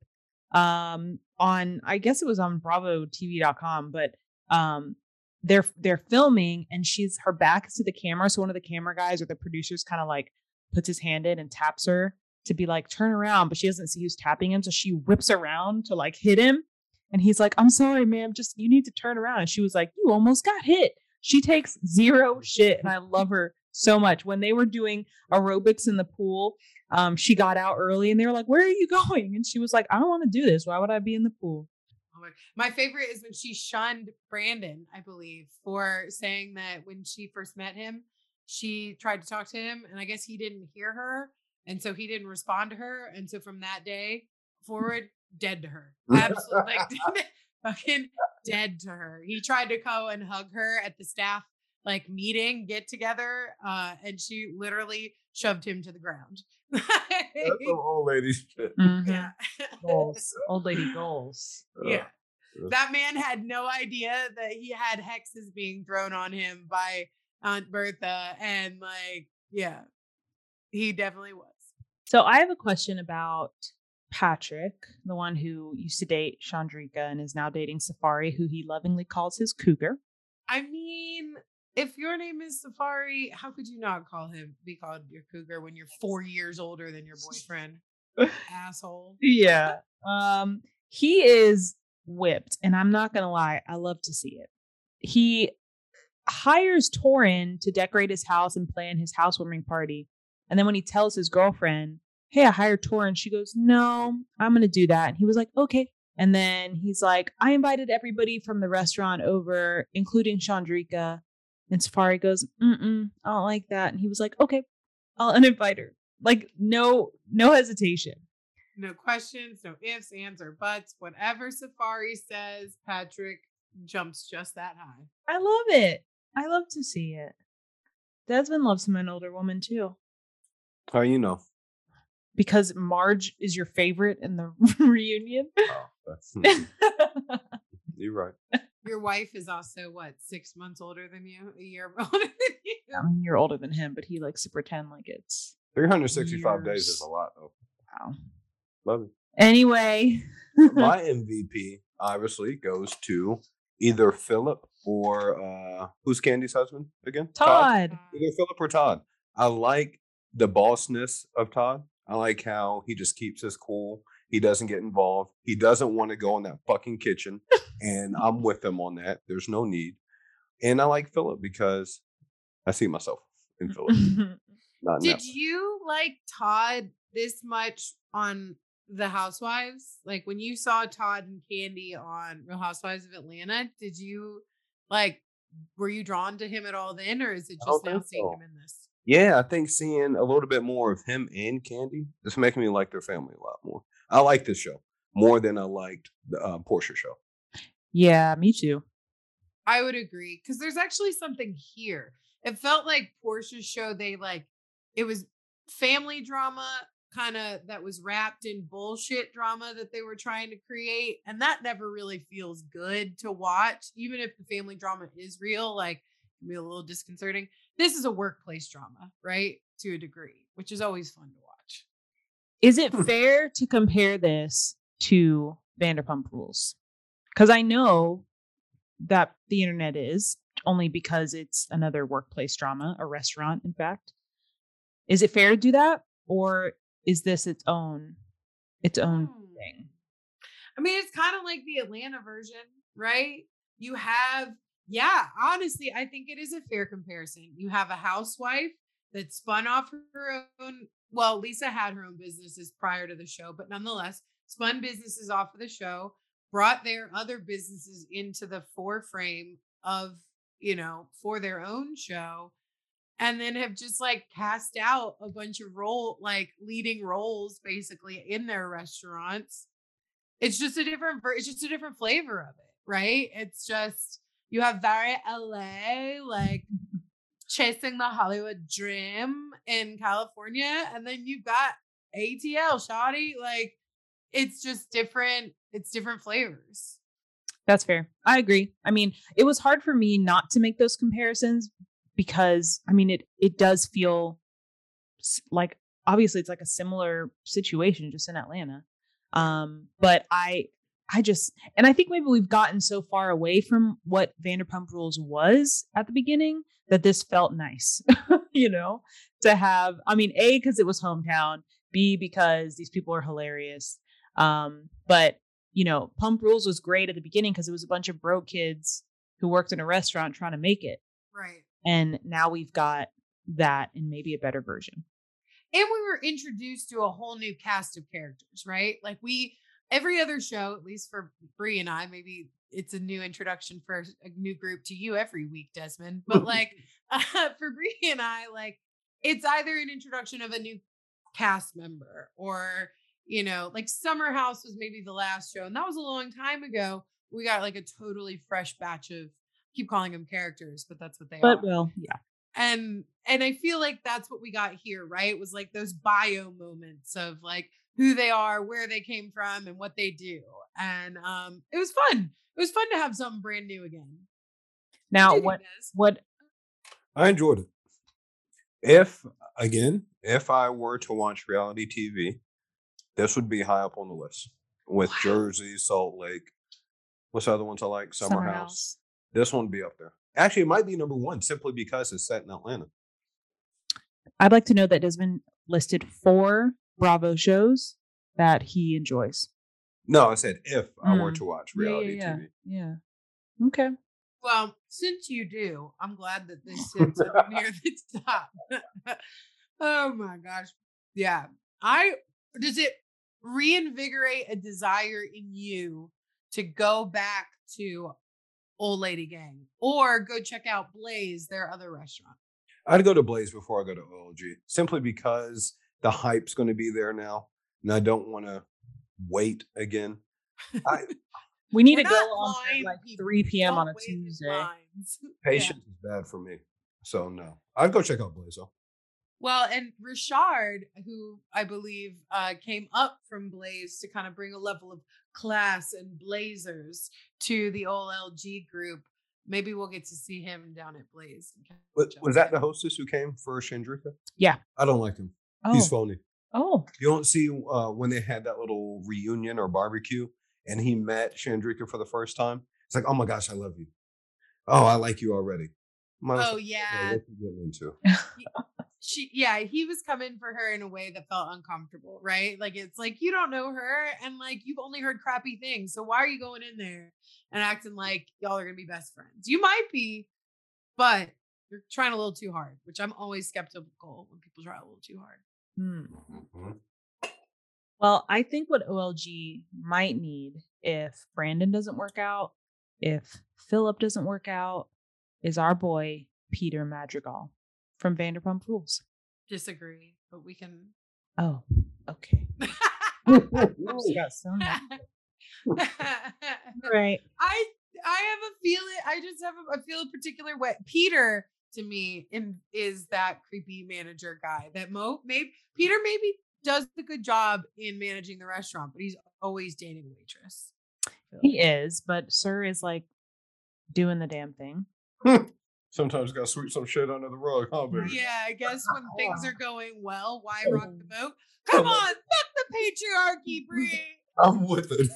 um on I guess it was on bravotv.com, but um they're they're filming and she's her back is to the camera. So one of the camera guys or the producers kind of like puts his hand in and taps her to be like, turn around, but she doesn't see who's tapping him. So she whips around to like hit him. And he's like, I'm sorry, ma'am. Just you need to turn around. And she was like, You almost got hit. She takes zero shit. And I love her so much. When they were doing aerobics in the pool, um, she got out early and they were like, Where are you going? And she was like, I don't want to do this. Why would I be in the pool? oh my, my favorite is when she shunned Brandon, I believe, for saying that when she first met him, she tried to talk to him, and I guess he didn't hear her, and so he didn't respond to her, and so from that day forward, dead to her, absolutely, like fucking dead to her. He tried to go and hug her at the staff like meeting get together, uh, and she literally shoved him to the ground. That's some old lady shit. yeah. Goals. Old lady goals. Yeah. That man had no idea that he had hexes being thrown on him by Aunt Bertha. And like, yeah, he definitely was. So I have a question about Patrick, the one who used to date Chandrika and is now dating Safari, who he lovingly calls his cougar. I mean, if your name is Safari, how could you not call him be called your cougar when you're four years older than your boyfriend? Asshole. Yeah. Um, he is whipped, and I'm not gonna lie, I love to see it. He hires Torin to decorate his house and plan his housewarming party. And then when he tells his girlfriend, Hey, I hired Torin, she goes, No, I'm gonna do that. And he was like, Okay. And then he's like, I invited everybody from the restaurant over, including Chandrika. And Safari goes, Mm-mm, I don't like that. And he was like, Okay, I'll uninvite her. Like, no, no hesitation. No questions, no ifs, ands, or buts. Whatever Safari says, Patrick jumps just that high. I love it. I love to see it. Desmond loves him an older woman too. How you know? Because Marge is your favorite in the reunion. Oh, that's- hmm. you're right. Your wife is also what, six months older than you? A year older than you? I mean, you're older than him, but he likes to pretend like it's 365 days is a lot, though. wow. Love it. Anyway, My MVP obviously goes to either Philip or uh who's Kandi's husband again? Todd. Either Philip or Todd. I like the bossness of Todd. I like how he just keeps his cool. He doesn't get involved. He doesn't want to go in that fucking kitchen. and I'm with him on that. There's no need. And I like Philip because I see myself in Philip. Did you like Todd this much on The Housewives? Like when you saw Todd and Kandi on Real Housewives of Atlanta, did you like were you drawn to him at all then, or is it just now seeing so. him in this? Yeah, I think seeing a little bit more of him and Kandi is making me like their family a lot more. I like this show more than I liked the uh, Porsha show. yeah, me too. I would agree because there's actually something here. It felt like Porsha's show. They like it was family drama, kind of that was wrapped in bullshit drama that they were trying to create, and that never really feels good to watch. Even if the family drama is real, like it can be a little disconcerting. This is a workplace drama, right? to a degree, which is always fun to watch. Is it fair to compare this to Vanderpump Rules? Because I know that the internet is only because it's another workplace drama, a restaurant, in fact. Is it fair to do that, or is this its own its own Hmm. thing? I mean, it's kind of like the Atlanta version, right? You have, yeah, honestly, I think it is a fair comparison. You have a housewife that spun off her own, well, Lisa had her own businesses prior to the show, but nonetheless, spun businesses off of the show, brought their other businesses into the foreframe of, you know, for their own show. And then have just like cast out a bunch of role, like leading roles basically in their restaurants it's just a different it's just a different flavor of it right it's just you have very la like chasing the hollywood dream in california and then you've got atl shoddy like it's just different it's different flavors That's fair. I agree. I mean, it was hard for me not to make those comparisons because I mean it it does feel like obviously it's like a similar situation just in Atlanta. Um but I I just and I think maybe we've gotten so far away from what Vanderpump Rules was at the beginning that this felt nice. you know, to have I mean A cuz it was hometown, B because these people are hilarious. Um but you know, Pump Rules was great at the beginning because it was a bunch of broke kids who worked in a restaurant trying to make it. right And now we've got that and maybe a better version. and we were introduced to a whole new cast of characters, right? Like we every other show, at least for Brie and I, maybe it's a new introduction for a new group to you every week, Desmond. But like uh, for Brie and I, like it's either an introduction of a new cast member or you know, like Summer House was maybe the last show, and that was a long time ago. We got like a totally fresh batch of keep calling them characters, but that's what they But are But well, yeah. and and i feel like that's what we got here right it was like those bio moments of like who they are where they came from and what they do and um it was fun it was fun to have something brand new again Now What'd what what I enjoyed it. If again, if I were to watch reality TV, this would be high up on the list with Wow. Jersey, Salt Lake. What's the other ones I like? Summer, Summer House. House. This one would be up there. Actually, it might be number one simply because it's set in Atlanta. I'd like to know that Desmond listed four Bravo shows that he enjoys. No, I said if I were Mm. to watch Yeah, yeah, reality yeah. TV. Yeah. Okay. well since you do i'm glad that this sits up near the top oh my gosh yeah i does it reinvigorate a desire in you to go back to old lady gang or go check out blaze their other restaurant I'd go to Blaze before I go to OLG simply because the hype's going to be there now, and I don't want to wait again. I, We need We're to go on at like 3 p.m. on a Don't wait in Tuesday. lines. Yeah. patience is bad for me, so no. I'd go check out Blaze though. Well, and Richard, who I believe uh, came up from Blaze to kind of bring a level of class and blazers to the OLG group, maybe we'll get to see him down at Blaze. Was, was that the hostess who came for Chandrika? Yeah. I don't like him. Oh. He's phony. oh. You don't see uh, when they had that little reunion or barbecue, and he met Chandrika for the first time. It's like, oh my gosh, I love you. Oh, I like you already. As Oh well- yeah, what you getting into? she yeah he was coming for her in a way that felt uncomfortable, right? Like it's like you don't know her, and like you've only heard crappy things, so why are you going in there and acting like y'all are gonna be best friends? You might be, but you're trying a little too hard, which I'm always skeptical when people try a little too hard. Hmm. Mhm. Well, I think what OLG might need if Brandon doesn't work out, if Philip doesn't work out, is our boy Peter Madrigal from Vanderpump Rules. Disagree, but we can. Oh, okay. So right. I I have a feeling. I just have a, I feel a particular way. Peter to me in, is that creepy manager guy that Mo maybe Peter maybe does a good job in managing the restaurant, but he's always dating a waitress. He is, but SUR is like doing the damn thing. Sometimes gotta sweep some shit under the rug, huh, baby? Yeah, I guess when things are going well, why rock the boat? Come on, fuck the patriarchy, Brie. I'm with it.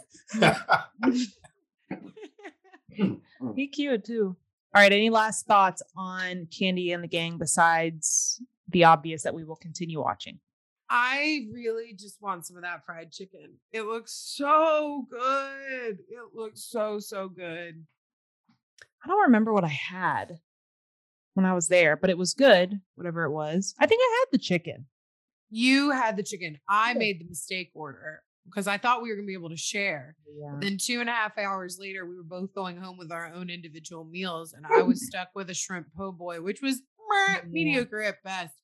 He cute too. All right. Any last thoughts on Kandi and the Gang besides the obvious that we will continue watching? I really just want some of that fried chicken. It looks so good. It looks so so good. I don't remember what I had when I was there, but it was good, whatever it was. I think I had the chicken. You had the chicken. I made the mistake order because I thought we were gonna be able to share. Yeah. Then two and a half hours later, we were both going home with our own individual meals, and I was stuck with a shrimp po' boy, which was Yeah. mediocre at best.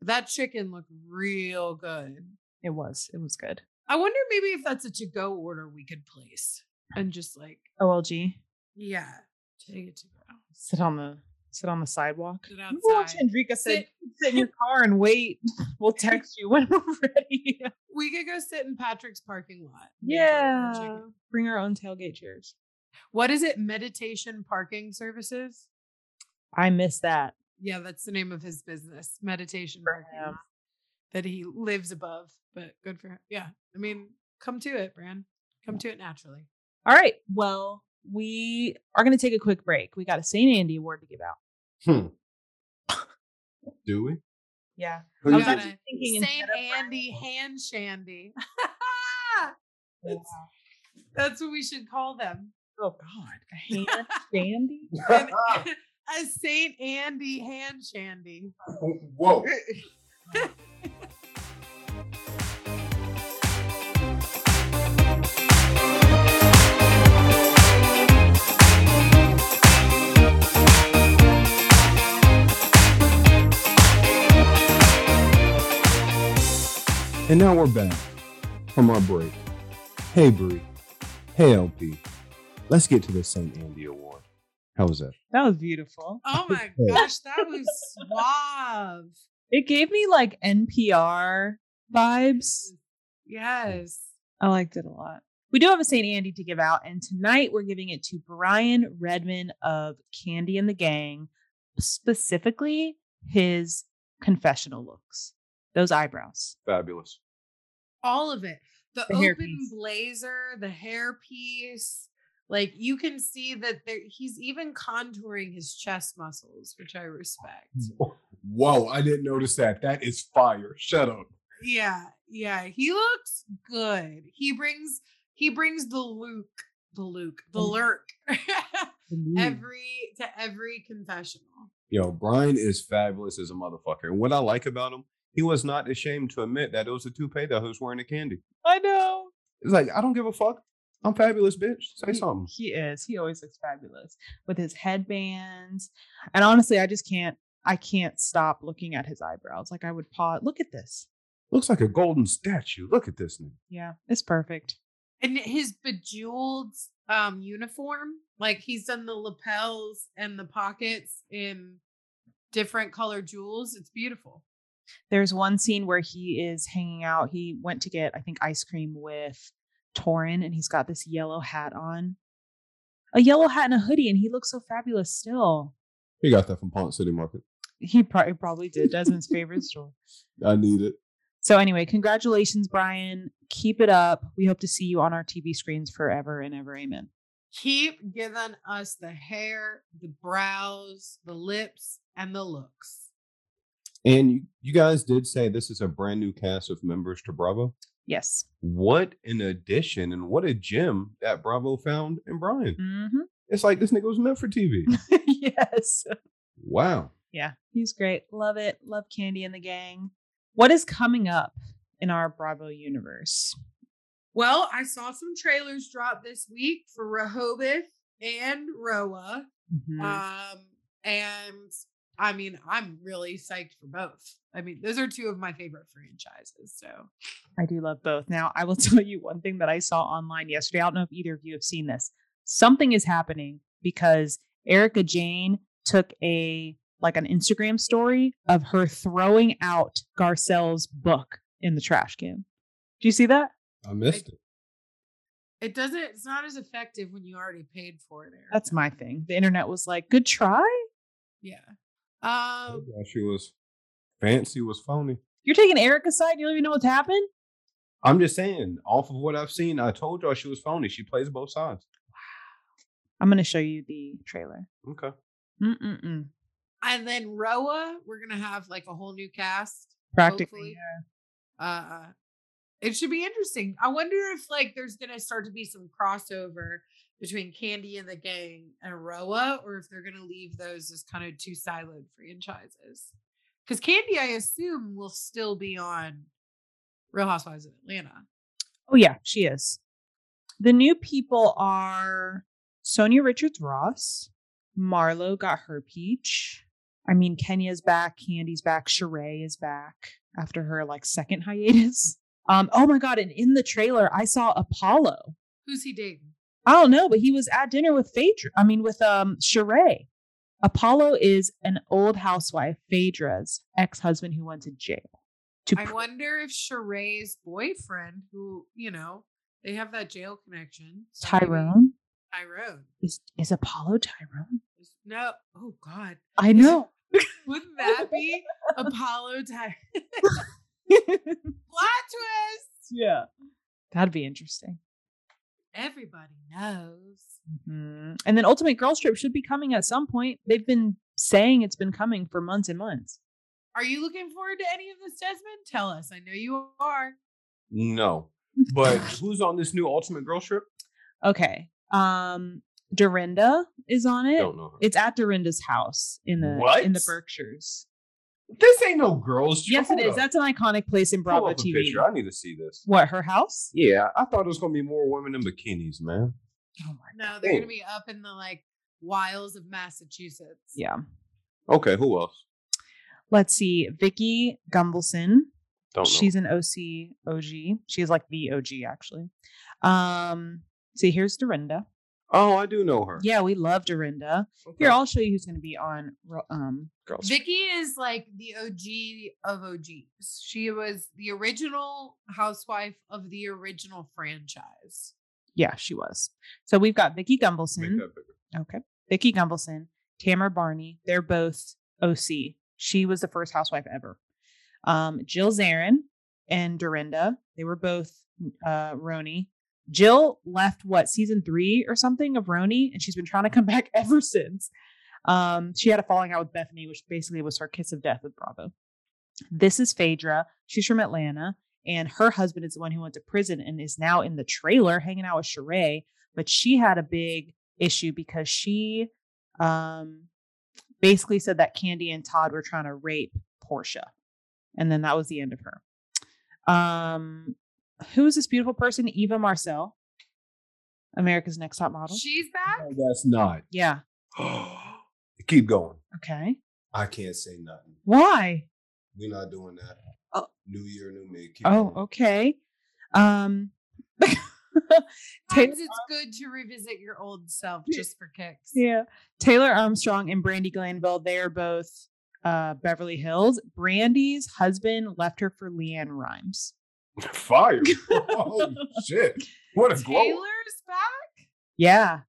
But that chicken looked real good. It was. It was good. I wonder maybe if that's a to-go order we could place and just like, OLG. yeah, take it to go. Sit on the sit on the sidewalk. Sit outside. Chandrika said, Sit- sit in your car and wait. We'll text you when we're ready. We could go sit in Patrick's parking lot. and enjoy our yeah. Bring our own tailgate chairs. What is it? Meditation parking services? I miss that. Yeah, that's the name of his business. Meditation For parking. him. That he lives above, but good for him. Yeah. I mean, come to it, Bran. Come to it naturally. All right. Well, we are going to take a quick break. We got a St. Andy award to give out. Hmm. Do we? Yeah. Who I was actually thinking Saint instead of Andy Hand Shandy. Yeah. That's what we should call them. Oh God, a hand shandy. An- a Saint Andy Hand Shandy. Whoa. And now we're back from our break. Hey Brie. Hey LP. Let's get to the St. Andy Award. How was that? That was beautiful. Oh my gosh, that was suave. It gave me like NPR vibes. Yes. I liked it a lot. We do have a St. Andy to give out, and tonight we're giving it to Brian Redmond of Kandi and the Gang, specifically his confessional looks, those eyebrows. Fabulous. All of it. The, The open hairpiece. blazer, the hair piece. Like you can see that there he's even contouring his chest muscles, which I respect. Whoa, I didn't notice that. That is fire. Shut up. Yeah, yeah. He looks good. He brings he brings the Luke, the Luke, the Mm. lurk every to every confessional. Yo, Brian is fabulous as a motherfucker. And what I like about him, he was not ashamed to admit that it was a toupee that he was wearing the candy. I know. It's like, I don't give a fuck. I'm fabulous, bitch. Say He- something. He is. He always looks fabulous with his headbands. And honestly, I just can't. I can't stop looking at his eyebrows. Like I would pause. Look at this. Looks like a golden statue. Look at this nigga. Yeah, it's perfect. And his bejeweled um uniform, like he's done the lapels and the pockets in different colored jewels. It's beautiful. There's one scene where he is hanging out. He went to get, I think, ice cream with Torin, and he's got this yellow hat on, a yellow hat and a hoodie, and he looks so fabulous still. He got that from Ponce City Market. He probably probably did. Desmond's favorite store. I need it. So anyway, congratulations, Brian. Keep it up. We hope to see you on our TV screens forever and ever. Amen. Keep giving us the hair, the brows, the lips, and the looks. And you, you guys did say this is a brand new cast of members to Bravo. Yes. What an addition and what a gem that Bravo found in Brian. hmm It's like this nigga was meant for TV. yes. wow. Yeah, he's great. Love it. Love Kandi and the gang. What is coming up in our Bravo universe? Well, I saw some trailers drop this week for RHOBH and RHOA. Mhm. Um, and I mean, I'm really psyched for both. I mean, those are two of my favorite franchises. So I do love both. Now, I will tell you one thing that I saw online yesterday. I don't know if either of you have seen this. Something is happening because Erika Jayne took a like an Instagram story of her throwing out Garcelle's book in the trash can. Do you see that? I missed it. it doesn't, it's not as effective when you already paid for it. Erika. That's my thing. The internet was like, "Good try." Yeah. Um. Told She was fancy was phony. You're taking Erika's side. You don't even know what's happened. I'm just saying, off of what I've seen, I told y'all she was phony. She plays both sides. I'm gonna show you the trailer. Okay. Mm-mm-mm. And then RHOA, we're gonna have like a whole new cast. Practically. hopefully. Uh it should be interesting. I wonder if like there's gonna start to be some crossover between Kandi and the gang and RHOA, or if they're gonna leave those as kind of two siloed franchises. Because Kandi, I assume, will still be on Real Housewives of Atlanta. Oh yeah, she is. The new people are Sanya Richards Ross, Marlo got her peach. I mean, Kenya's back, Kandi's back, Sheree is back after her like second hiatus. Um, oh my god, and in the trailer, I saw Apollo. Who's he dating? I don't know, but he was at dinner with Phaedra. I mean, with um Sheree. Apollo is an old housewife, Phaedra's ex-husband who went to jail. To I pr- wonder if Sheree's boyfriend, who, you know, they have that jail connection. so Tyrone Tyrone. is is Apollo Tyrone? is- No. Oh God. I know. Wouldn't that be Apollo Tyrone? Plot twist. yeah, that'd be interesting. Everybody knows. Mhm. And then Ultimate Girls Trip should be coming at some point. They've been saying it's been coming for months and months. Are you looking forward to any of this, Desmond? Tell us. I know you are. No. But who's on this new Ultimate Girls Trip? Okay. Um Dorinda is on it. Don't know her. It's at Dorinda's house in the in the Berkshires. This ain't no girls trip. Yes, it Hold is. up. That's an iconic place in Pull Bravo up a TV. picture. I need to see this. What, her house? Yeah, I thought it was gonna be more women in bikinis, man. Oh my No, they're gonna be up in the like wilds of Massachusetts. Yeah. Okay, who else? Let's see. Vicki Gunvalson. Don't know. She's an OC OG. She's like the OG actually. Um, see, here's Dorinda. Oh, I do know her. Yeah, we love Dorinda. Okay. Here, I'll show you who's going to be on Ro- um Girls. Vicki is like the OG of OGs. She was the original housewife of the original franchise. Yeah, she was. So we've got Vicki Make Gunvalson. Okay. Vicki Gunvalson, Tamra Barney. They're both OC. She was the first housewife ever. Um, Jill Zarin and Dorinda. They were both uh RHONY. Jill left what season three or something of RHONY, and she's been trying to come back ever since. Um, she had a falling out with Bethany, which basically was her kiss of death with Bravo. This is Phaedra. She's from Atlanta, and her husband is the one who went to prison and is now in the trailer hanging out with Sheree. But she had a big issue because she um basically said that Kandi and Todd were trying to rape Porsha. And then that was the end of her. Um who is this beautiful person? Eva Marcille, America's Next Top Model. She's back. No, that's not. yeah. Keep going. Okay. I can't say nothing. Why? We're not doing that. Oh. New year, new me. Keep Oh, going. okay. Um Sometimes it's good to revisit your old self just for kicks. Yeah. Taylor Armstrong and Brandi Glanville, they are both uh, Beverly Hills. Brandi's husband left her for LeAnn Rimes. Fire. oh shit. What a glow. Taylor's back. Yeah.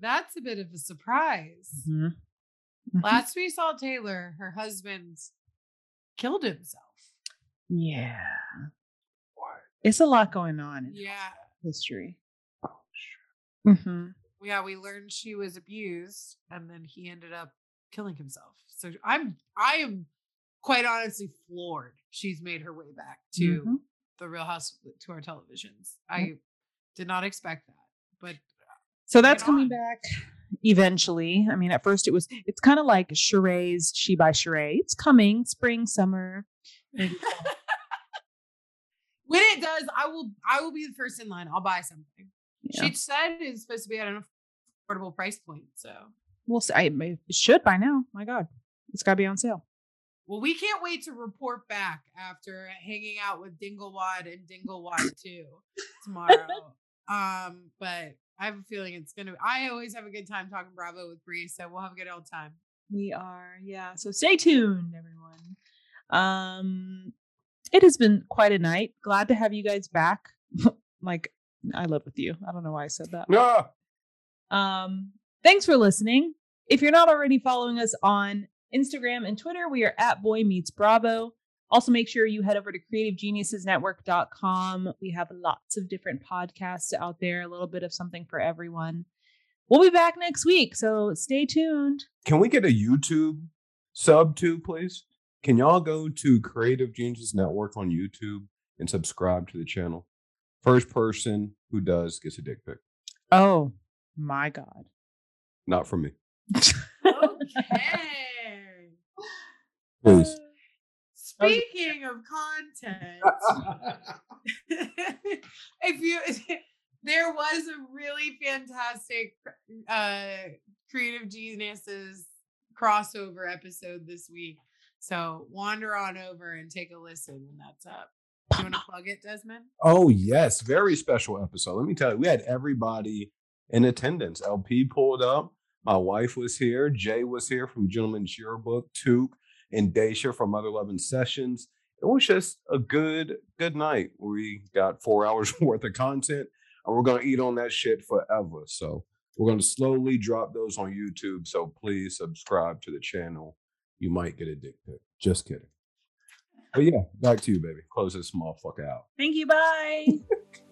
That's a bit of a surprise. Mhm. Mhm. Last we saw Taylor, her husband killed himself. Yeah. What? It's a lot going on in Yeah. history. Oh, shit. hmm Yeah, we learned she was abused and then he ended up killing himself. So I'm I am quite honestly floored she's made her way back to Mhm. The real house to our televisions. Mm-hmm. I did not expect that. But So that's coming on. back eventually. I mean, at first it was, it's kind of like Sheree's She by Sheree. It's coming spring, summer. when it does, I will I will be the first in line. I'll buy something. Yeah. She said it's supposed to be at an affordable price point. So We'll see. I, it should by now. My God. It's got to be on sale. Well, we can't wait to report back after hanging out with Dinglewad and Dinglewad too tomorrow. um, but I have a feeling it's gonna. I always have a good time talking Bravo with Brie, so we'll have a good old time. We are, yeah. So stay tuned, everyone. Um, it has been quite a night. Glad to have you guys back. like I live with you. I don't know why I said that. Ah, Um, thanks for listening. If you're not already following us on Instagram and Twitter, we are at Boy Meets Bravo. Also, make sure you head over to creativegeniusesnetwork.com. We have lots of different podcasts out there, a little bit of something for everyone. We'll be back next week, so stay tuned. Can we get a YouTube sub too, please? Can y'all go to Creative Genius Network on YouTube and subscribe to the channel? First person who does gets a dick pic. Oh my God. Not from me. Okay. Please. Speaking of content, if you there was a really fantastic uh creative geniuses crossover episode this week. So wander on over and take a listen when that's up. You want to plug it, Desmond? Oh yes, very special episode. Let me tell you, we had everybody in attendance. LP pulled up. My wife was here. Jay was here from Gentleman's Yearbook. Took and Daisha from Other Loving Sessions. It was just a good, good night. We got four hours worth of content, and we're gonna eat on that shit forever. So we're gonna slowly drop those on YouTube. So please subscribe to the channel. You might get addicted. Just kidding. But yeah, back to you, baby. Close this motherfucker out. Thank you. Bye.